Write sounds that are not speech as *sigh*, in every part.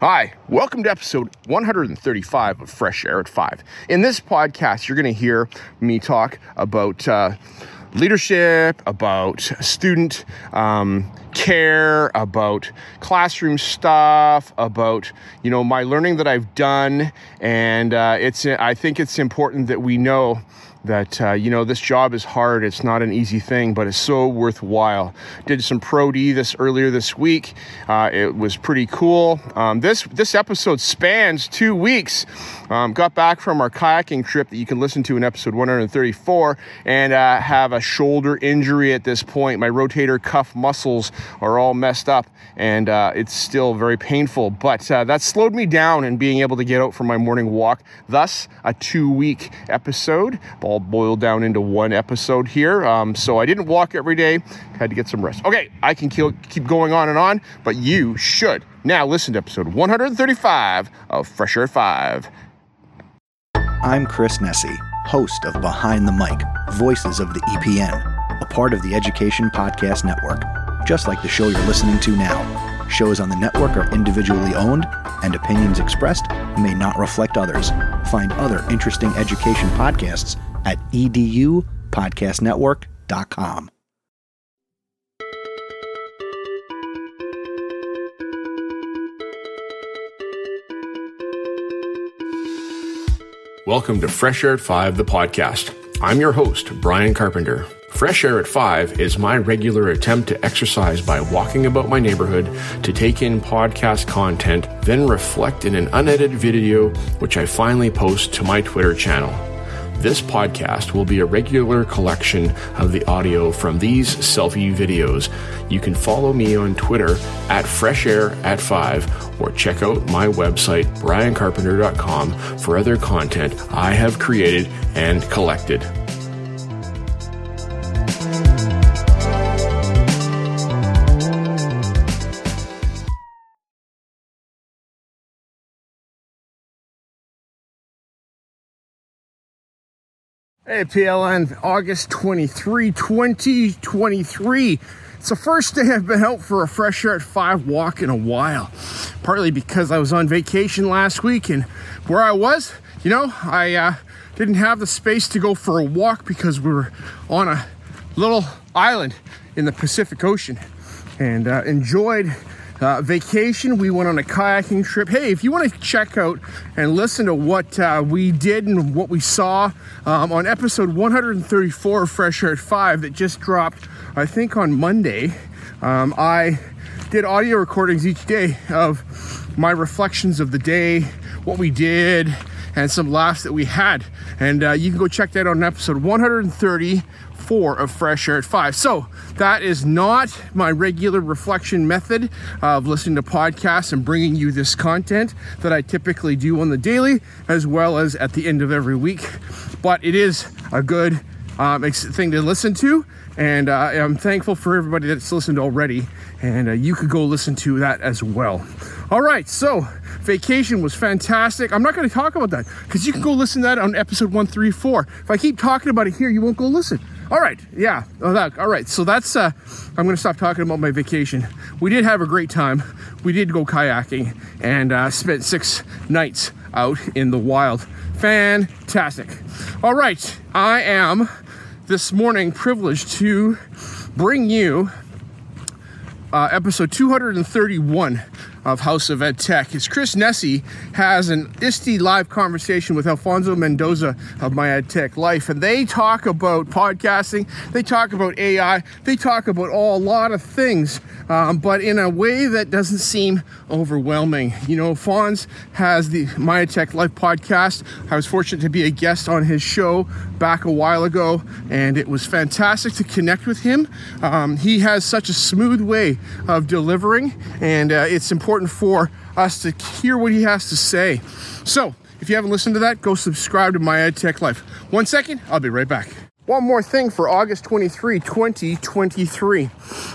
Hi, welcome to episode 135 of Fresh Air at 5. In this podcast, you're going to hear me talk about uh, leadership, about student um, care, about classroom stuff, about you know my learning that I've done, and uh, it's I think it's important that we know that uh, you know this job is hard it's not an easy thing but it's so worthwhile. Did some pro d this earlier this week. Uh, it was pretty cool. Um, this this episode spans two weeks. Um, got back from our kayaking trip that you can listen to in episode 134 and uh, have a shoulder injury at this point. My rotator cuff muscles are all messed up and uh, it's still very painful but uh, that slowed me down in being able to get out for my morning walk. Thus a two week episode all boiled down into one episode here. Um, so I didn't walk every day, had to get some rest. Okay, I can keep going on and on, but you should. Now listen to episode 135 of Fresh Air 5. I'm Chris Nesi, host of Behind the Mic, Voices of the EPN, a part of the Education Podcast Network, just like the show you're listening to now. Shows on the network are individually owned, and opinions expressed may not reflect others. Find other interesting education podcasts at edupodcastnetwork.com. Welcome to Fresh Air at 5, the podcast. I'm your host, Bryon Carpenter. Fresh Air at 5 is my regular attempt to exercise by walking about my neighborhood to take in podcast content, then reflect in an unedited video, which I finally post to my Twitter channel. This podcast will be a regular collection of the audio from these selfie videos. You can follow me on Twitter at freshair at 5 or check out my website bryoncarpenter.com for other content I have created and collected. Hey, PLN, August 23, 2023. It's the first day I've been out for a fresh air at 5 walk in a while. Partly because I was on vacation last week and where I was, you know, I uh, didn't have the space to go for a walk because we were on a little island in the Pacific Ocean and uh, enjoyed uh, vacation. We went on a kayaking trip. Hey, if you want to check out and listen to what uh, we did and what we saw um, on episode 134 of Fresh Air at 5 that just dropped, I think, on Monday, um, I did audio recordings each day of my reflections of the day, what we did, and some laughs that we had. And uh, you can go check that out on episode 130 four of Fresh Air at five. So that is not my regular reflection method of listening to podcasts and bringing you this content that I typically do on the daily as well as at the end of every week. But it is a good um, thing to listen to. And uh, I'm thankful for everybody that's listened already. And uh, you could go listen to that as well. All right, so vacation was fantastic. I'm not going to talk about that because you can go listen to that on episode 134. If I keep talking about it here, you won't go listen. All right, yeah. All right, so that's. Uh, I'm to stop talking about my vacation. We did have a great time. We did go kayaking and uh, spent six nights out in the wild. Fantastic. All right, I am this morning privileged to bring you uh, episode 231 of House of Ed Tech is Chris Nesi has an ISTE live conversation with Alfonso Mendoza of My Ed Tech Life, and they talk about podcasting, they talk about AI, they talk about all, a lot of things, um, but in a way that doesn't seem overwhelming. You know, Fonz has the My Ed Tech Life podcast. I was fortunate to be a guest on his show back a while ago, and it was fantastic to connect with him. Um, he has such a smooth way of delivering, and uh, it's important important for us to hear what he has to say. So, if you haven't listened to that, go subscribe to My EdTech Life. One second, I'll be right back. One more thing for August 23, 2023.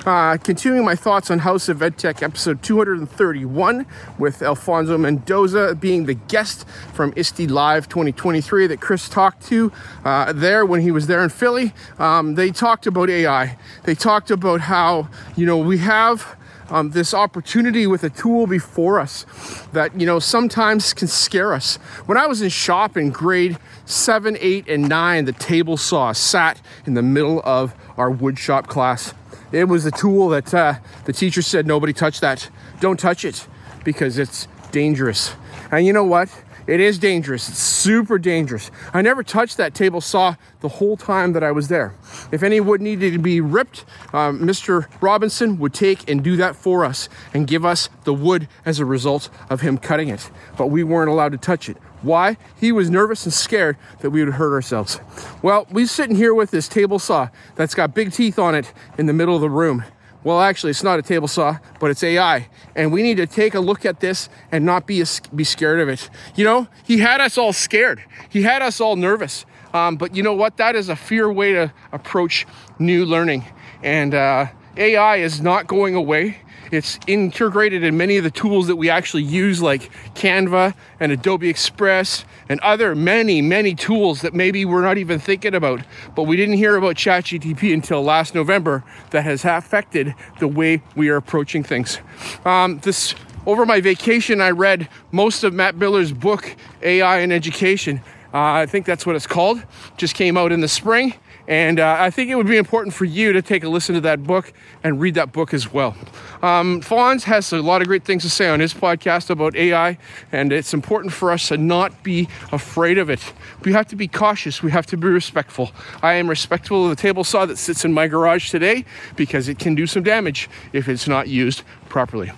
Uh, continuing my thoughts on House of EdTech episode 231 with Alfonso Mendoza being the guest from ISTE Live 2023 that Chris talked to uh, there when he was there in Philly. Um, they talked about AI. They talked about how, you know, we have um, this opportunity with a tool before us that, you know, sometimes can scare us. When I was in shop in grade seven, eight, and nine, the table saw sat in the middle of our woodshop class. It was a tool that uh, the teacher said, nobody touch that. Don't touch it because it's dangerous. And you know what? It is dangerous. It's super dangerous. I never touched that table saw the whole time that I was there. If any wood needed to be ripped, um, Mr. Robinson would take and do that for us and give us the wood as a result of him cutting it. But we weren't allowed to touch it. Why? He was nervous and scared that we would hurt ourselves. Well, we're sitting here with this table saw that's got big teeth on it in the middle of the room. Well, actually, it's not a table saw, but it's AI. And we need to take a look at this and not be, be scared of it. You know, he had us all scared, he had us all nervous. Um, but you know what? That is a fear way to approach new learning. And uh, AI is not going away. It's integrated in many of the tools that we actually use, like Canva and Adobe Express and other many, many tools that maybe we're not even thinking about. But we didn't hear about ChatGTP until last November that has affected the way we are approaching things. Um, this over my vacation, I read most of Matt Miller's book, AI and Education. Uh, I think that's what it's called. Just came out in the spring. And uh, I think it would be important for you to take a listen to that book and read that book as well. Um, Fonz has a lot of great things to say on his podcast about AI, and it's important for us to not be afraid of it. We have to be cautious, we have to be respectful. I am respectful of the table saw that sits in my garage today because it can do some damage if it's not used properly.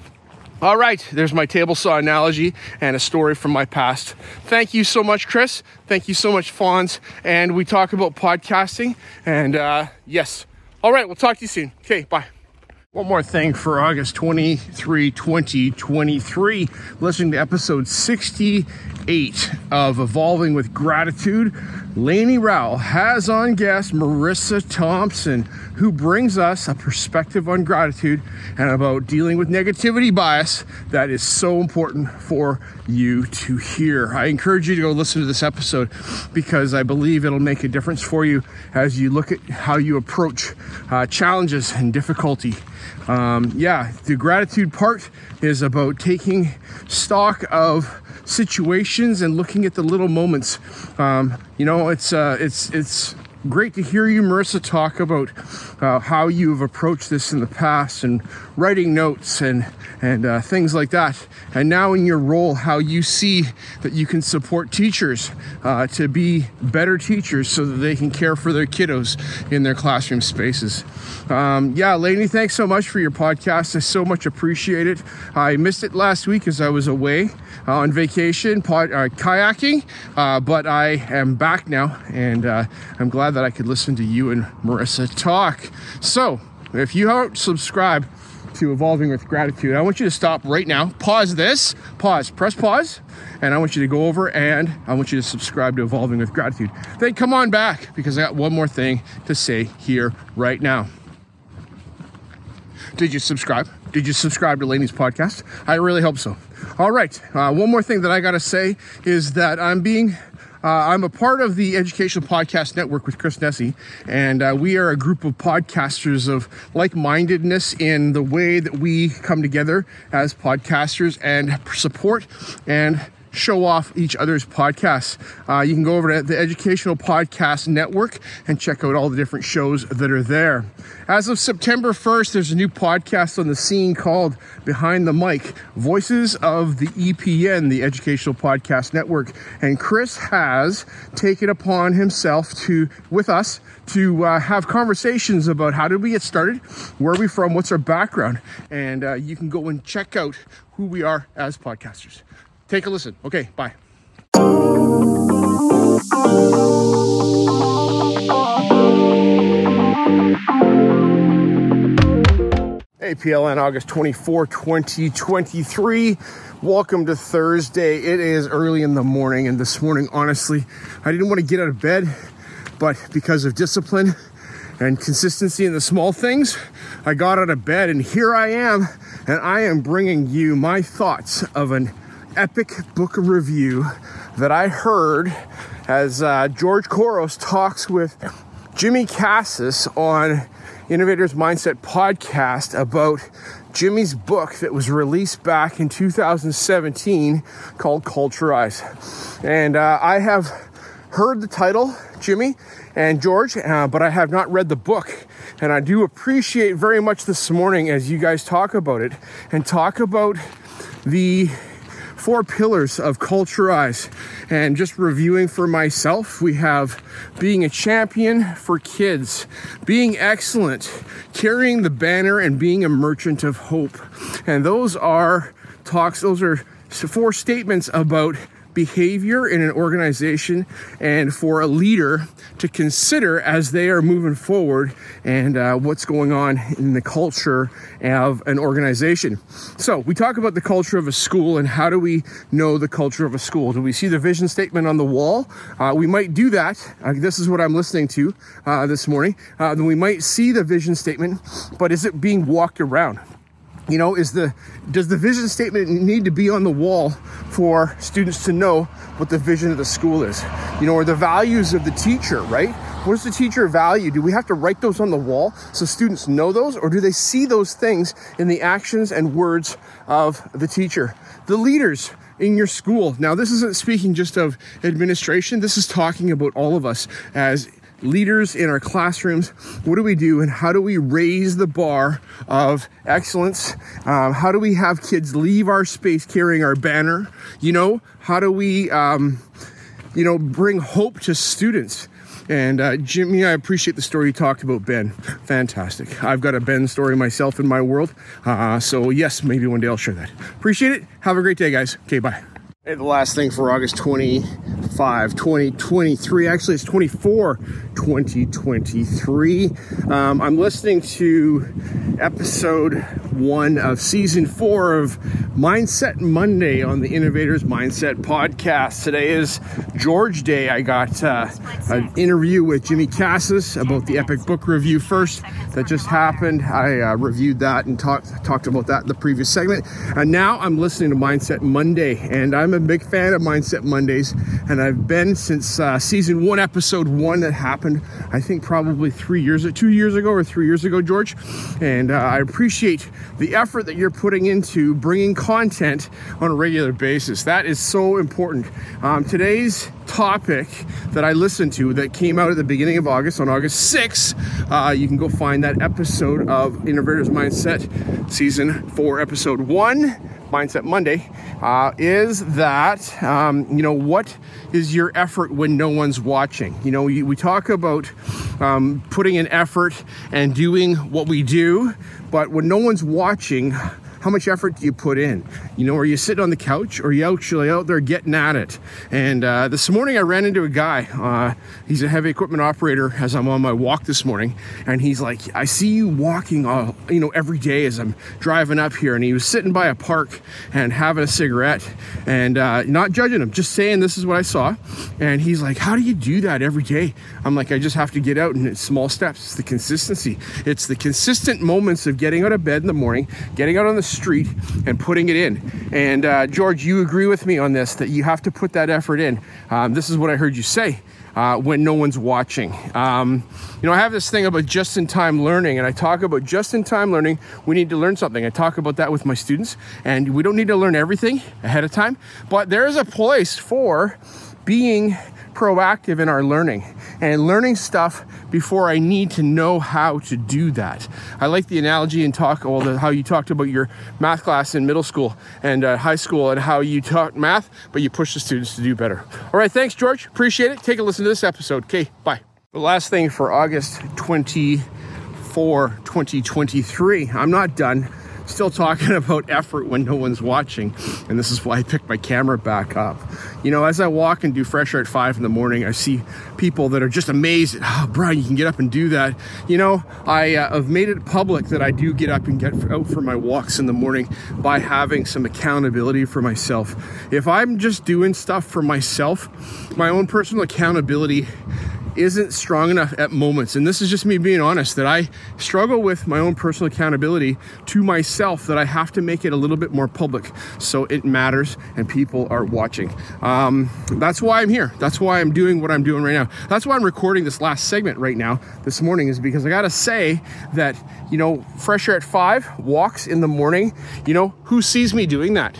All right, there's my table saw analogy and a story from my past. Thank you so much, Chris. Thank you so much, Fonz. And we talk about podcasting. And uh, yes. All right, we'll talk to you soon. Okay, bye. One more thing for August 23, 2023. Listening to episode 68 of Evolving with Gratitude, Lainey Rowell has on guest Marisa Thompson, who brings us a perspective on gratitude and about dealing with negativity bias that is so important for you to hear. I encourage you to go listen to this episode because I believe it'll make a difference for you as you look at how you approach uh, challenges and difficulty. Um, yeah, the gratitude part is about taking stock of situations and looking at the little moments. Um, you know, it's uh, it's it's great to hear you, Marisa, talk about uh, how you've approached this in the past and writing notes and and uh, things like that. And now in your role, how you see that you can support teachers uh, to be better teachers so that they can care for their kiddos in their classroom spaces. Um, yeah, Lainey, thanks so much for your podcast. I so much appreciate it. I missed it last week as I was away uh, on vacation, pod, uh, kayaking, uh, but I am back now, and I'm glad that I could listen to you and Marisa talk. So, if you haven't subscribed to Evolving with Gratitude, I want you to stop right now, pause this, pause, press pause, and I want you to go over and I want you to subscribe to Evolving with Gratitude. Then come on back because I got one more thing to say here right now. Did you subscribe? Did you subscribe to Lainey's podcast? I really hope so. All right. Uh, one more thing that I got to say is that I'm being uh, I'm a part of the Educational Podcast Network with Chris Nesi, and uh, we are a group of podcasters of like mindedness in the way that we come together as podcasters and support and show off each other's podcasts. Uh, you can go over to the Educational Podcast Network and check out all the different shows that are there. As of September 1st, there's a new podcast on the scene called Behind the Mic Voices of the EPN, the Educational Podcast Network. And Chris has taken upon himself to, with us, to uh, have conversations about how did we get started, where are we from, what's our background, and uh, you can go and check out who we are as podcasters. Take a listen. Okay, bye. Hey, PLN, August 24, 2023. Welcome to Thursday. It is early in the morning, and this morning, honestly, I didn't want to get out of bed, but because of discipline and consistency in the small things, I got out of bed, and here I am, and I am bringing you my thoughts of an epic book review that I heard as uh, George Couros talks with Jimmy Casas on Innovators Mindset podcast about Jimmy's book that was released back in 2017 called Culturize. And uh, I have heard the title, Jimmy and George, uh, but I have not read the book. And I do appreciate very much this morning as you guys talk about it and talk about the four pillars of Culturize. And just reviewing for myself, we have being a champion for kids, being excellent, carrying the banner, and being a merchant of hope. And those are talks, those are four statements about behavior in an organization and for a leader to consider as they are moving forward and uh, what's going on in the culture of an organization. So, we talk about the culture of a school and how do we know the culture of a school? Do we see the vision statement on the wall? Uh, we might do that. Uh, this is what I'm listening to uh, this morning. Uh, then we might see the vision statement, but is it being walked around? You know is the does the vision statement need to be on the wall for students to know what the vision of the school is? You know or the values of the teacher right? What does the teacher value? Do we have to write those on the wall so students know those or do they see those things in the actions and words of the teacher? The leaders in your school. Now, this isn't speaking just of administration, this is talking about all of us as leaders in our classrooms. What do we do and how do we raise the bar of excellence? Um, how do we have kids leave our space carrying our banner? You know, how do we, um, you know, bring hope to students? And uh, Jimmy, I appreciate the story you talked about Ben. Fantastic. I've got a Ben story myself in my world. Uh, so, yes, maybe one day I'll share that. Appreciate it. Have a great day, guys. Okay, bye. Hey, the last thing for August 25, 2023. Actually, it's 24, 2023. Um, I'm listening to episode one of season four of Mindset Monday on the Innovators Mindset podcast. Today is George Day. I got uh, an interview with Jimmy Casas about the Epic Book Review first that just happened. I uh, reviewed that and talked talked about that in the previous segment. And now I'm listening to Mindset Monday, and I'm a big fan of Mindset Mondays, and I've been since uh, season one, episode one that happened. I think probably three years, two years ago or three years ago, George. And uh, I appreciate the effort that you're putting into bringing content on a regular basis. That is so important. Um, today's topic that I listened to that came out at the beginning of August on August 6th. Uh, you can go find that episode of Innovators Mindset, season four, episode one, Mindset Monday, uh, is that, um, you know, what is your effort when no one's watching? You know, we talk about um, putting in effort and doing what we do, but when no one's watching, how much effort do you put in? You know, are you sitting on the couch or are you actually out there getting at it? And uh, this morning I ran into a guy. Uh, he's a heavy equipment operator as I'm on my walk this morning. And he's like, I see you walking, all, you know, every day as I'm driving up here. And he was sitting by a park and having a cigarette and uh, not judging him, just saying this is what I saw. And he's like, How do you do that every day? I'm like, I just have to get out it's small steps. It's the consistency. It's the consistent moments of getting out of bed in the morning, getting out on the street and putting it in. And uh, George, you agree with me on this that you have to put that effort in. Um, this is what I heard you say. Uh, when no one's watching. Um, you know, I have this thing about just in time learning, and I talk about just in time learning. We need to learn something. I talk about that with my students, and we don't need to learn everything ahead of time, but there is a place for being proactive in our learning and learning stuff before I need to know how to do that. I like the analogy and talk all the how you talked about your math class in middle school and uh, high school and how you taught math, but you push the students to do better. All right, thanks, George. Appreciate it. Take a listen to this episode. Okay, bye. The last thing for August 24, 2023. I'm not done still talking *laughs* about effort when no one's watching. And this is why I picked my camera back up. You know, as I walk and do fresh air at five in the morning, I see people that are just amazed oh, Bryon, you can get up and do that. You know, I uh, have made it public that I do get up and get out for my walks in the morning by having some accountability for myself. If I'm just doing stuff for myself, my own personal accountability isn't strong enough at moments. And this is just me being honest that I struggle with my own personal accountability to myself that I have to make it a little bit more public so it matters and people are watching. Um, that's why I'm here. That's why I'm doing what I'm doing right now. That's why I'm recording this last segment right now this morning, is because I got to say that, you know, fresh air at five walks in the morning, you know, who sees me doing that?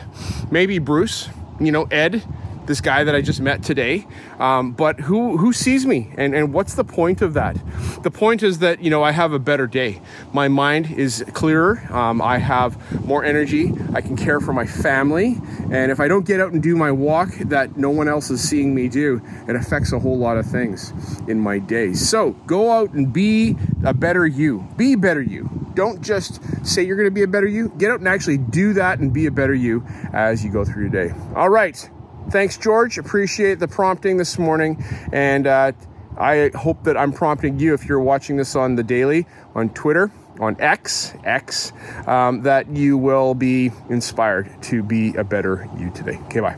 Maybe Bruce, you know, Ed this guy that I just met today. Um, but who who sees me and, and what's the point of that? The point is that you know I have a better day. My mind is clearer. Um, I have more energy. I can care for my family. And if I don't get out and do my walk that no one else is seeing me do, it affects a whole lot of things in my day. So go out and be a better you. Be better you. Don't just say you're going to be a better you. Get out and actually do that and be a better you as you go through your day. All right. Thanks, George. Appreciate the prompting this morning. And uh, I hope that I'm prompting you if you're watching this on the daily on Twitter, on X, X, um, that you will be inspired to be a better you today. Okay, bye.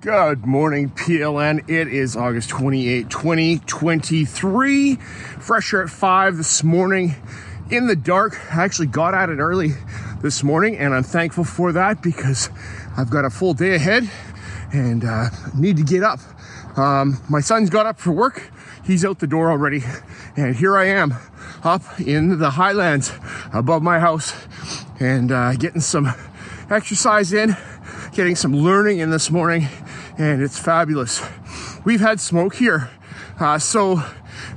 Good morning, PLN. It is August 28, 2023. Fresher at 5 this morning in the dark. I actually got at it early this morning, and I'm thankful for that because I've got a full day ahead and uh, need to get up. Um, my son's got up for work. He's out the door already, and here I am up in the highlands above my house and uh, getting some exercise in, getting some learning in this morning and it's fabulous. We've had smoke here. Uh, so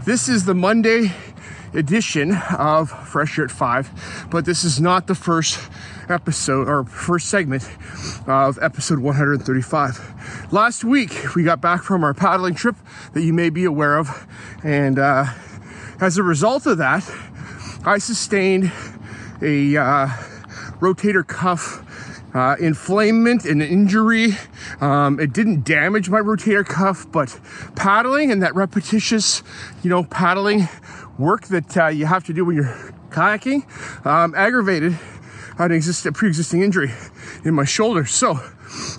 this is the Monday edition of Fresh Air at 5, but this is not the first episode or first segment of episode 135. Last week, we got back from our paddling trip that you may be aware of, and uh, as a result of that, I sustained a uh, rotator cuff uh, inflammation and injury. Um, it didn't damage my rotator cuff, but paddling and that repetitious, you know, paddling work that uh, you have to do when you're kayaking um, aggravated an exist- a pre-existing injury in my shoulder. So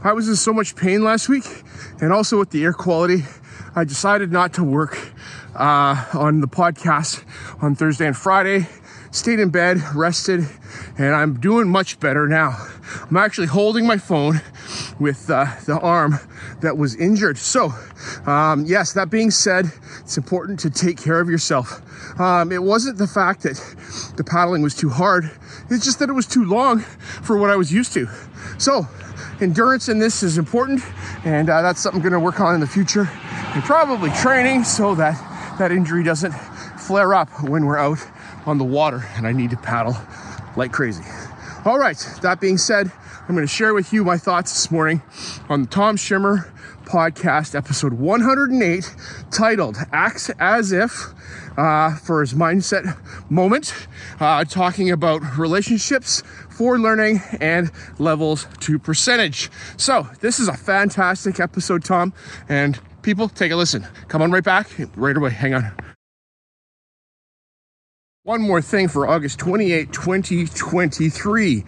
I was in so much pain last week, and also with the air quality, I decided not to work uh, on the podcast on Thursday and Friday. Stayed in bed, rested, and I'm doing much better now. I'm actually holding my phone with uh, the arm that was injured. So, um, yes, that being said, it's important to take care of yourself. Um, it wasn't the fact that the paddling was too hard, it's just that it was too long for what I was used to. So, endurance in this is important, and uh, that's something I'm to work on in the future, and probably training so that that injury doesn't flare up when we're out on the water and I need to paddle like crazy. All right, that being said, I'm going to share with you my thoughts this morning on the Tom Schimmer podcast, episode 108, titled Acts as If, uh, for his mindset moment, uh, talking about relationships for learning and levels to percentage. So, this is a fantastic episode, Tom, and people, take a listen. Come on right back right away. Hang on. One more thing for August 28, 2023.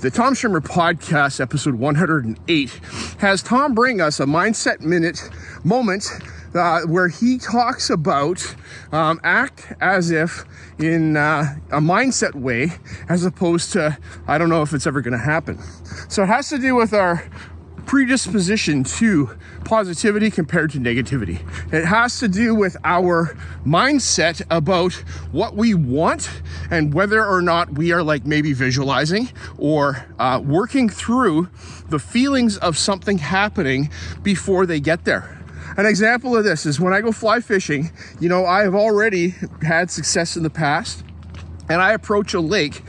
The Tom Schimmer podcast, episode 108, has Tom bring us a mindset minute moment uh, where he talks about um, act as if in uh, a mindset way, as opposed to, I don't know if it's ever going to happen. So it has to do with our predisposition to positivity compared to negativity. It has to do with our mindset about what we want and whether or not we are like maybe visualizing or uh, working through the feelings of something happening before they get there. An example of this is when I go fly fishing, you know, I have already had success in the past and I approach a lake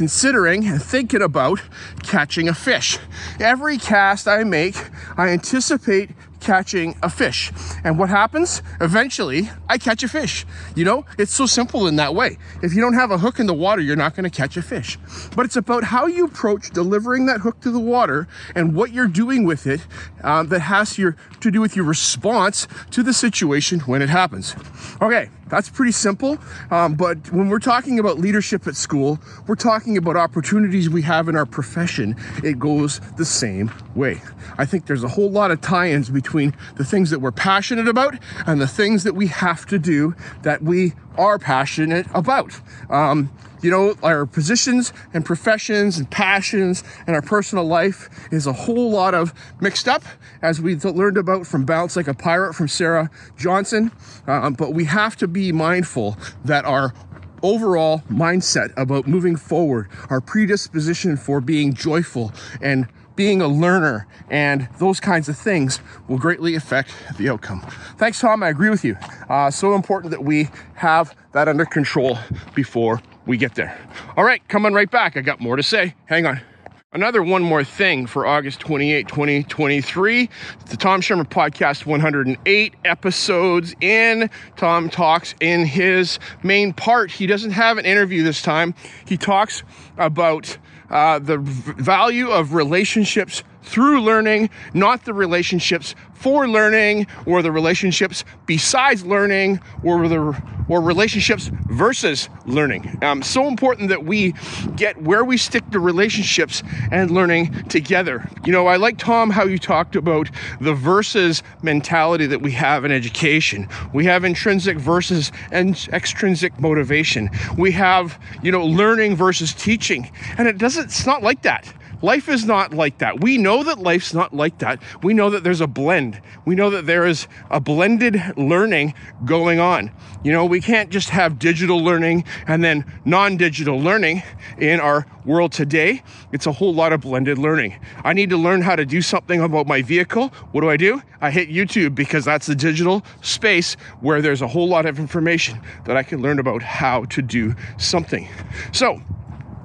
considering and thinking about catching a fish. Every cast I make, I anticipate catching a fish. And what happens? Eventually, I catch a fish. You know, it's so simple in that way. If you don't have a hook in the water, you're not going to catch a fish. But it's about how you approach delivering that hook to the water and what you're doing with it um, that has your, to do with your response to the situation when it happens. Okay, that's pretty simple. Um, but when we're talking about leadership at school, we're talking about opportunities we have in our profession. It goes the same way. I think there's a whole lot of tie ins between the things that we're passionate about and the things that we have to do that we are passionate about. Um, you know, our positions and professions and passions and our personal life is a whole lot of mixed up, as we learned about from Balance Like a Pirate from Sarah Johnson. Um, but we have to be mindful that our overall mindset about moving forward, our predisposition for being joyful and being a learner and those kinds of things will greatly affect the outcome. Thanks, Tom. I agree with you. Uh, so important that we have that under control before we get there. All right, coming right back. I got more to say. Hang on. Another one more thing for August 28, 2023. The Tom Schimmer Podcast 108 episodes in. Tom talks in his main part. He doesn't have an interview this time. He talks about uh, the value of relationships through learning, not the relationships for learning or the relationships besides learning or the or relationships versus learning. Um, so important that we get where we stick the relationships and learning together. You know, I like Tom how you talked about the versus mentality that we have in education. We have intrinsic versus and extrinsic motivation. We have, you know, learning versus teaching. And it doesn't it's not like that. Life is not like that. We know that life's not like that. We know that there's a blend. We know that there is a blended learning going on. You know, we can't just have digital learning and then non digital learning in our world today. It's a whole lot of blended learning. I need to learn how to do something about my vehicle. What do I do? I hit YouTube because that's the digital space where there's a whole lot of information that I can learn about how to do something. So,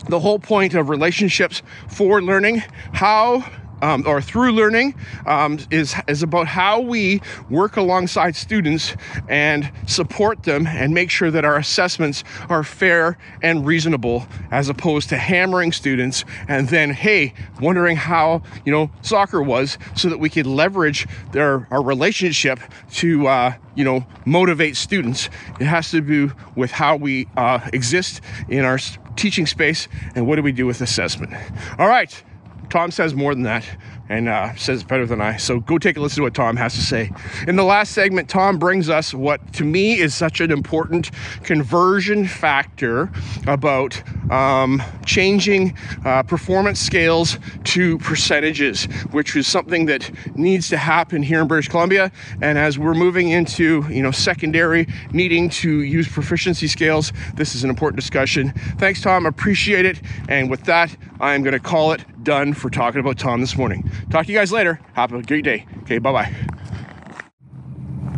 the whole point of relationships for learning, how um, or through learning um, is, is about how we work alongside students and support them and make sure that our assessments are fair and reasonable as opposed to hammering students and then hey wondering how you know soccer was so that we could leverage their our relationship to uh, you know motivate students. It has to do with how we uh, exist in our teaching space and what do we do with assessment? All right Tom says more than that and uh, says better than I. So go take a listen to what Tom has to say. In the last segment, Tom brings us what to me is such an important conversion factor about um, changing uh, performance scales to percentages, which is something that needs to happen here in British Columbia. And as we're moving into you know secondary needing to use proficiency scales, this is an important discussion. Thanks, Tom. Appreciate it. And with that, I'm going to call it done for talking about Tom this morning. Talk to you guys later. Have a great day. Okay, bye bye.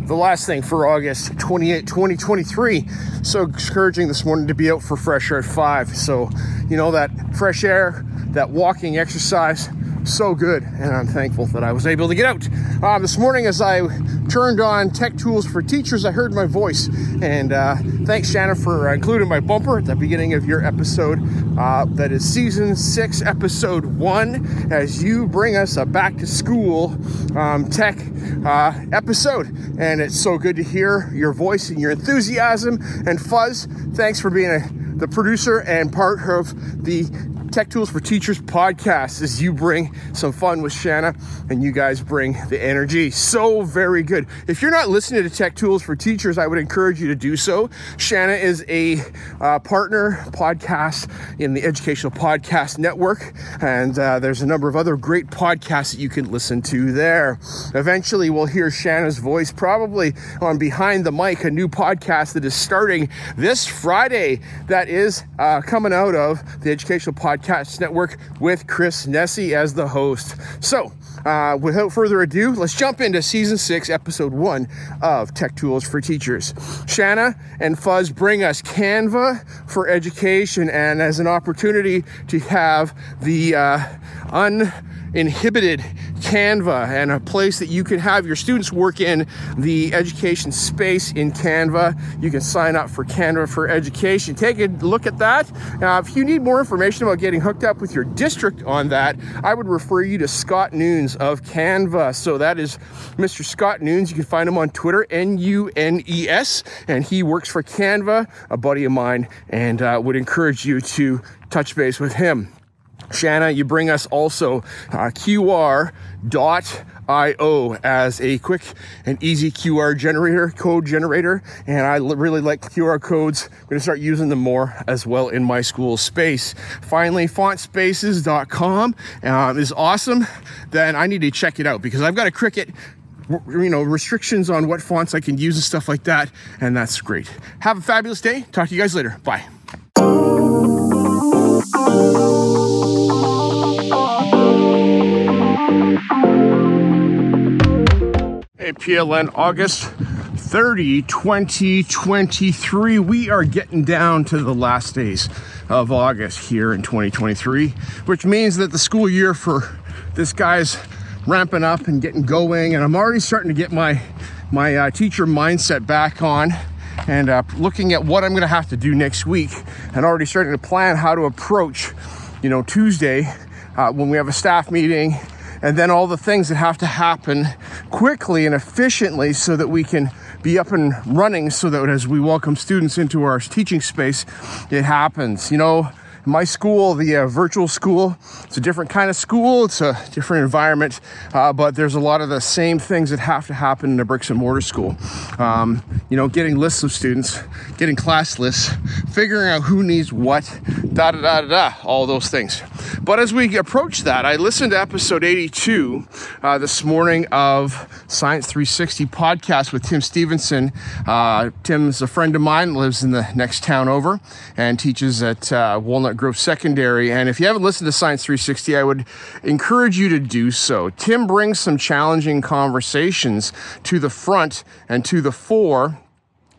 The last thing for August 28, 2023. So encouraging this morning to be out for fresh air at 5. So, you know, that fresh air, that walking exercise, so good, and I'm thankful that I was able to get out. Uh, this morning, as I turned on Tech Tools for Teachers, I heard my voice, and uh, thanks, Shannon, for including my bumper at the beginning of your episode. Uh, that is season six, episode one, as you bring us a back to school um, tech uh, episode, and it's so good to hear your voice and your enthusiasm. And Fuzz, thanks for being a the producer and part of the Tech Tools for Teachers podcast as you bring some fun with Shanna and you guys bring the energy. So very good. If you're not listening to Tech Tools for Teachers, I would encourage you to do so. Shanna is a uh, partner podcast in the Educational Podcast Network, and uh, there's a number of other great podcasts that you can listen to there. Eventually, we'll hear Shanna's voice probably on Behind the Mic, a new podcast that is starting this Friday that is uh, coming out of the Educational Podcast Podcast Network with Chris Nesi as the host. So, uh, without further ado, let's jump into season six, episode one of Tech Tools for Teachers. Shanna and Fuzz bring us Canva for education and as an opportunity to have the uh, un inhibited Canva and a place that you can have your students work in the education space in Canva. You can sign up for Canva for Education. Take a look at that. Uh, if you need more information about getting hooked up with your district on that, I would refer you to Scott Nunes of Canva. So that is Mr. Scott Nunes. You can find him on Twitter, N U N E S, and he works for Canva, a buddy of mine, and uh, would encourage you to touch base with him. Shanna, you bring us also uh, QR dot IO as a quick and easy QR generator, code generator. And I really like QR codes. I'm going to start using them more as well in my school space. Finally, fontspaces.com um, is awesome. Then I need to check it out because I've got a Cricut you know restrictions on what fonts I can use and stuff like that and that's great. Have a fabulous day. Talk to you guys later. Bye. PLN August 30, 2023. We are getting down to the last days of August here in 2023, which means that the school year for this guy's ramping up and getting going. And I'm already starting to get my my uh, teacher mindset back on and uh, looking at what I'm going to have to do next week and already starting to plan how to approach, you know, Tuesday uh, when we have a staff meeting and then all the things that have to happen quickly and efficiently so that we can be up and running so that as we welcome students into our teaching space, it happens. You know, my school, the uh, virtual school, it's a different kind of school, it's a different environment, uh, but there's a lot of the same things that have to happen in a bricks and mortar school. Um, you know, getting lists of students, getting class lists, figuring out who needs what, da da da da da, all those things. But as we approach that, I listened to episode 82 uh, this morning of Science 360 podcast with Tim Stevenson. Uh, Tim's a friend of mine, lives in the next town over, and teaches at uh, Walnut Grove Secondary. And if you haven't listened to Science 360, I would encourage you to do so. Tim brings some challenging conversations to the front and to the fore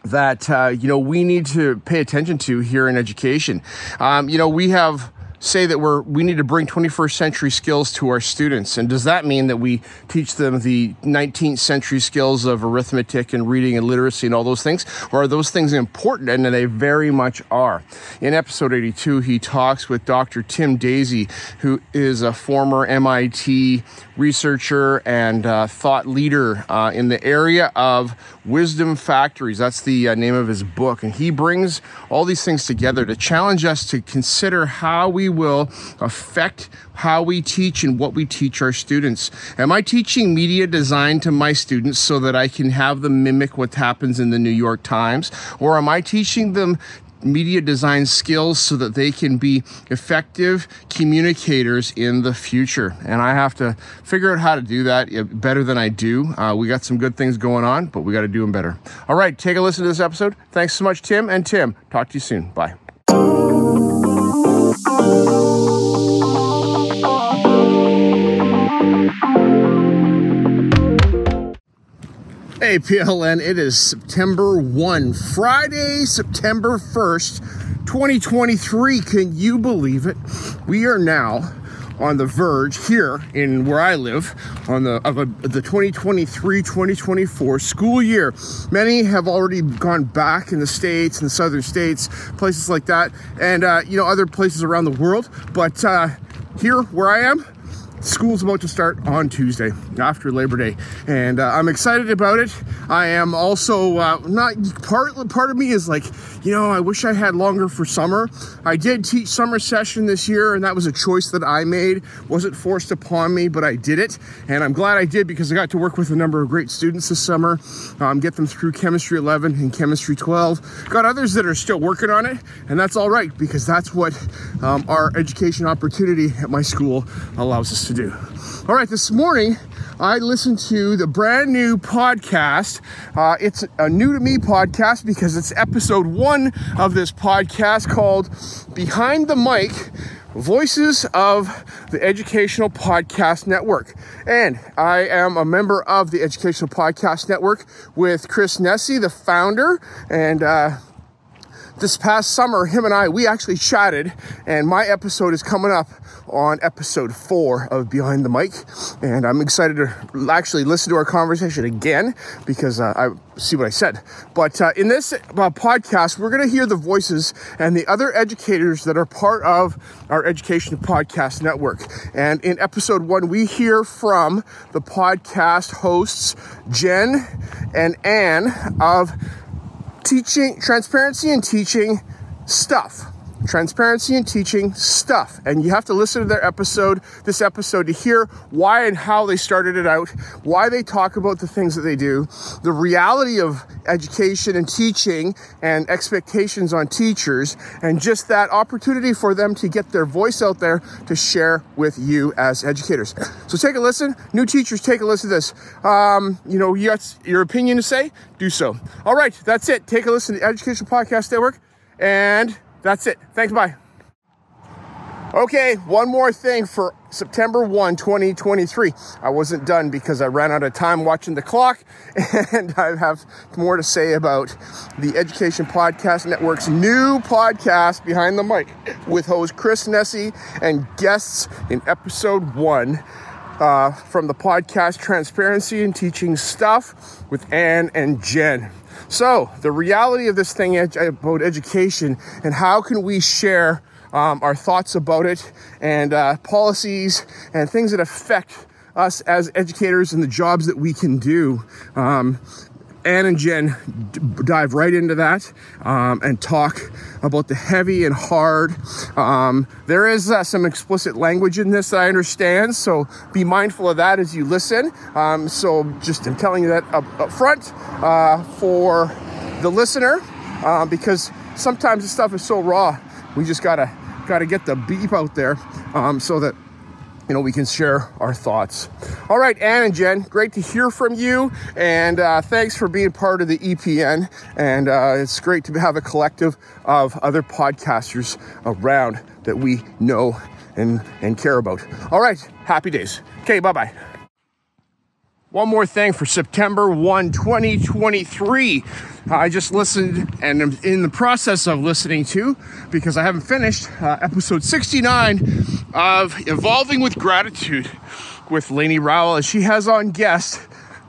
that uh, you know we need to pay attention to here in education. Um, you know we have say that we're we need to bring 21st century skills to our students. And does that mean that we teach them the 19th century skills of arithmetic and reading and literacy and all those things? Or are those things important? And they very much are. In episode 82 he talks with dr tim Dasey who is a former mit researcher and uh, thought leader uh, in the area of wisdom factories that's the uh, name of his book and he brings all these things together to challenge us to consider how we will affect how we teach and what we teach our students. Am I teaching media design to my students so that I can have them mimic what happens in the New York Times? Or am I teaching them media design skills so that they can be effective communicators in the future. And I have to figure out how to do that better than I do. Uh, we got some good things going on, but we got to do them better. All right, take a listen to this episode. Thanks so much, Tim. And Tim, talk to you soon. Bye. Hey, PLN, it is September 1, Friday, September 1st, 2023. Can you believe it? We are now on the verge here in where I live on the of a, the 2023-2024 school year. Many have already gone back in the states, in the southern states, places like that, and uh, you know other places around the world. But uh, here, where I am, school's about to start on Tuesday after Labor Day, and uh, I'm excited about it. I am also uh, not part. Part of me is like, you know, I wish I had longer for summer. I did teach summer session this year, and that was a choice that I made. wasn't forced upon me, but I did it, and I'm glad I did because I got to work with a number of great students this summer, um, get them through Chemistry 11 and Chemistry 12. Got others that are still working on it, and that's all right because that's what um, our education opportunity at my school allows us to do. All right, this morning I listened to the brand new podcast. Uh, it's a new to me podcast because it's episode one of this podcast called Behind the Mic Voices of the Educational Podcast Network. And I am a member of the Educational Podcast Network with Chris Nesi, the founder, and uh, this past summer, him and I, we actually chatted, and my episode is coming up on episode four of Behind the Mic. And I'm excited to actually listen to our conversation again because uh, I see what I said. But uh, in this uh, podcast, we're going to hear the voices and the other educators that are part of our Education Podcast Network. And in episode one, we hear from the podcast hosts, Jen and Anne of teaching transparency and teaching stuff transparency and teaching stuff. And you have to listen to their episode this episode to hear why and how they started it out why they talk about the things that they do the reality of education and teaching and expectations on teachers and just that opportunity for them to get their voice out there to share with you as educators. So take a listen. New teachers take a listen to this. Um, you know you got your opinion to say? Do so. All right that's it. Take a listen to the education podcast network and that's it. Thanks. Bye. Okay, one more thing for September 1, 2023. I wasn't done because I ran out of time watching the clock, *laughs* and I have more to say about the Education Podcast Network's new podcast, Behind the Mic, with host Chris Nesi and guests in episode one. Uh, from the podcast Transparency and Teaching Stuff with Anne and Jen. So, the reality of this thing about education and how can we share um, our thoughts about it and uh, policies and things that affect us as educators and the jobs that we can do. Um, Anne and Jen dive right into that um, and talk about the heavy and hard. Um, there is uh, some explicit language in this that I understand, so be mindful of that as you listen. Um, so just I'm telling you that up, up front uh, for the listener uh, because sometimes the stuff is so raw. We just gotta gotta get the beep out there um, so that you know, we can share our thoughts. All right, Anne and Jen, great to hear from you, and uh, thanks for being part of the EPN. And uh, it's great to have a collective of other podcasters around that we know and, and care about. All right, happy days. Okay, bye bye. One more thing for September 1, 2023. I just listened and am in the process of listening to, because I haven't finished, uh, episode 69 of Evolving with Gratitude with Lainey Rowell. And she has on guest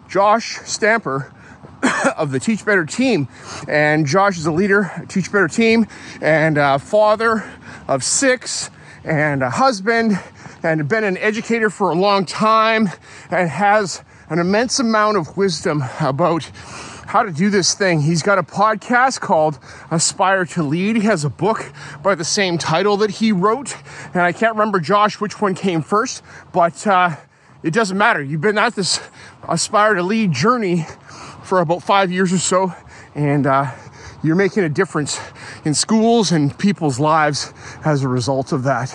Josh Stamper *coughs* of the Teach Better team. And Josh is a leader, Teach Better team, and father of six, and a husband, and been an educator for a long time, and has an immense amount of wisdom about how to do this thing. He's got a podcast called Aspire to Lead. He has a book by the same title that he wrote. And I can't remember, Josh, which one came first, but uh, it doesn't matter. You've been at this Aspire to Lead journey for about five years or so. And uh, you're making a difference in schools and people's lives as a result of that.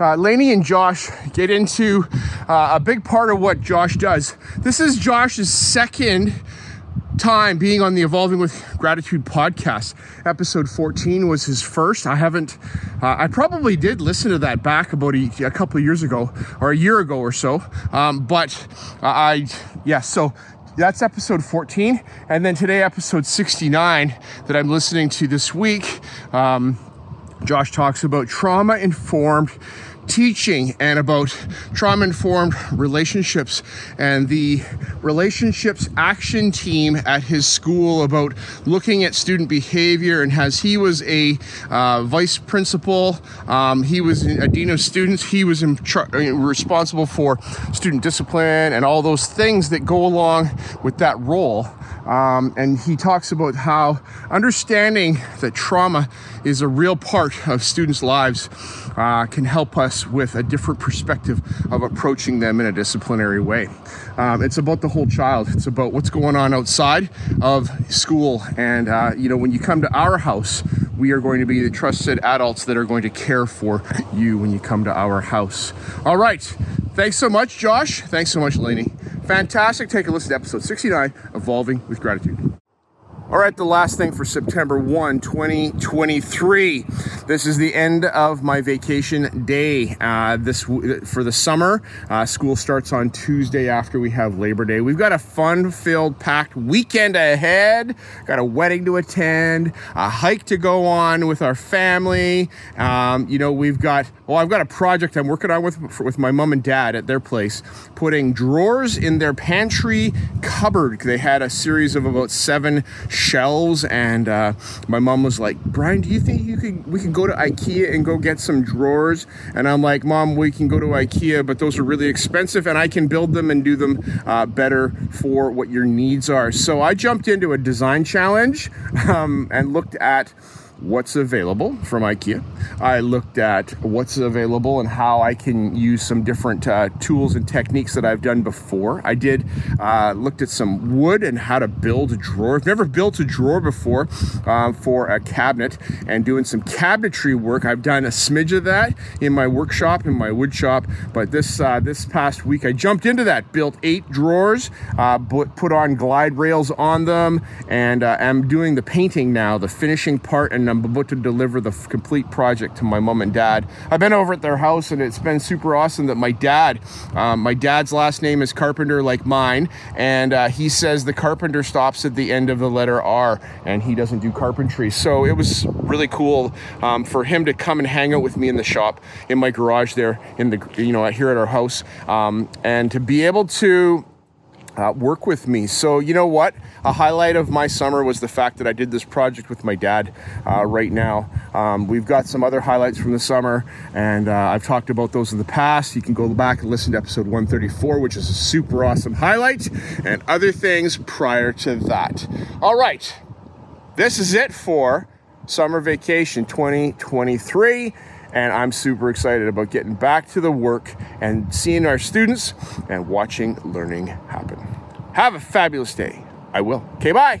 Uh, Lainey and Josh get into uh, a big part of what Josh does. This is Josh's second time being on the Evolving with Gratitude podcast. Episode 14 was his first. I haven't, uh, I probably did listen to that back about a, a, couple of years ago or a year ago or so. Um, but I, yeah, so that's episode 14. And then today, episode 69 that I'm listening to this week. Um, Josh talks about trauma informed teaching and about trauma informed relationships and the relationships action team at his school about looking at student behavior and as he was a uh, vice principal um, he was a dean of students he was uh, responsible for student discipline and all those things that go along with that role. Um, and he talks about how understanding that trauma is a real part of students' lives uh, can help us with a different perspective of approaching them in a disciplinary way. Um, it's about the whole child. It's about what's going on outside of school. And, uh, you know, when you come to our house, we are going to be the trusted adults that are going to care for you when you come to our house. All right. Thanks so much, Josh. Thanks so much, Lainey. Fantastic. Take a listen to episode 69 Evolving with Gratitude. All right, the last thing for September 1, 2023. This is the end of my vacation day. Uh, this for the summer. Uh, school starts on Tuesday after we have Labor Day. We've got a fun-filled, packed weekend ahead. Got a wedding to attend, a hike to go on with our family. Um, you know, we've got. Well, I've got a project I'm working on with with my mom and dad at their place, putting drawers in their pantry cupboard. They had a series of about seven shelves, and uh, my mom was like, "Bryon, do you think you could we could go to IKEA and go get some drawers?" And I'm like, "Mom, we can go to IKEA, but those are really expensive, and I can build them and do them uh, better for what your needs are." So I jumped into a design challenge *laughs* um, and looked at what's available from IKEA. I looked at what's available and how I can use some different uh, tools and techniques that I've done before. I did uh, looked at some wood and how to build a drawer. I've never built a drawer before um, for a cabinet and doing some cabinetry work. I've done a smidge of that in my workshop in my wood shop, but this uh, this past week I jumped into that, built eight drawers, uh, put on glide rails on them, and uh, I'm doing the painting now, the finishing part and I'm about to deliver the complete project to my mom and dad. I've been over at their house and it's been super awesome that my dad, um, my dad's last name is Carpenter like mine, and uh, he says the carpenter stops at the end of the letter R and he doesn't do carpentry. So it was really cool um, for him to come and hang out with me in the shop, in my garage there, in the, you know, here at our house, um, and to be able to uh, work with me. So, you know what? A highlight of my summer was the fact that I did this project with my dad uh, right now. Um, we've got some other highlights from the summer, and uh, I've talked about those in the past. You can go back and listen to episode 134, which is a super awesome highlight, and other things prior to that. All right, this is it for summer vacation 2023 and I'm super excited about getting back to the work and seeing our students and watching learning happen. Have a fabulous day. I will. Okay, bye.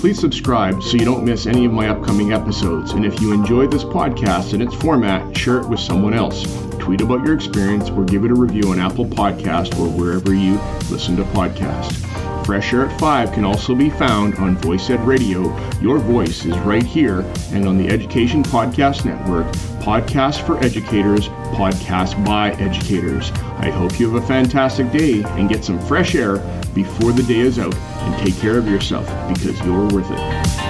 Please subscribe so you don't miss any of my upcoming episodes. And if you enjoy this podcast and its format, share it with someone else. Tweet about your experience or give it a review on Apple Podcast or wherever you listen to podcasts. Fresh Air at 5 can also be found on VoicEd Radio. Your voice is right here and on the Education Podcast Network, Podcasts for Educators, Podcast by Educators. I hope you have a fantastic day and get some fresh air before the day is out and take care of yourself because you're worth it.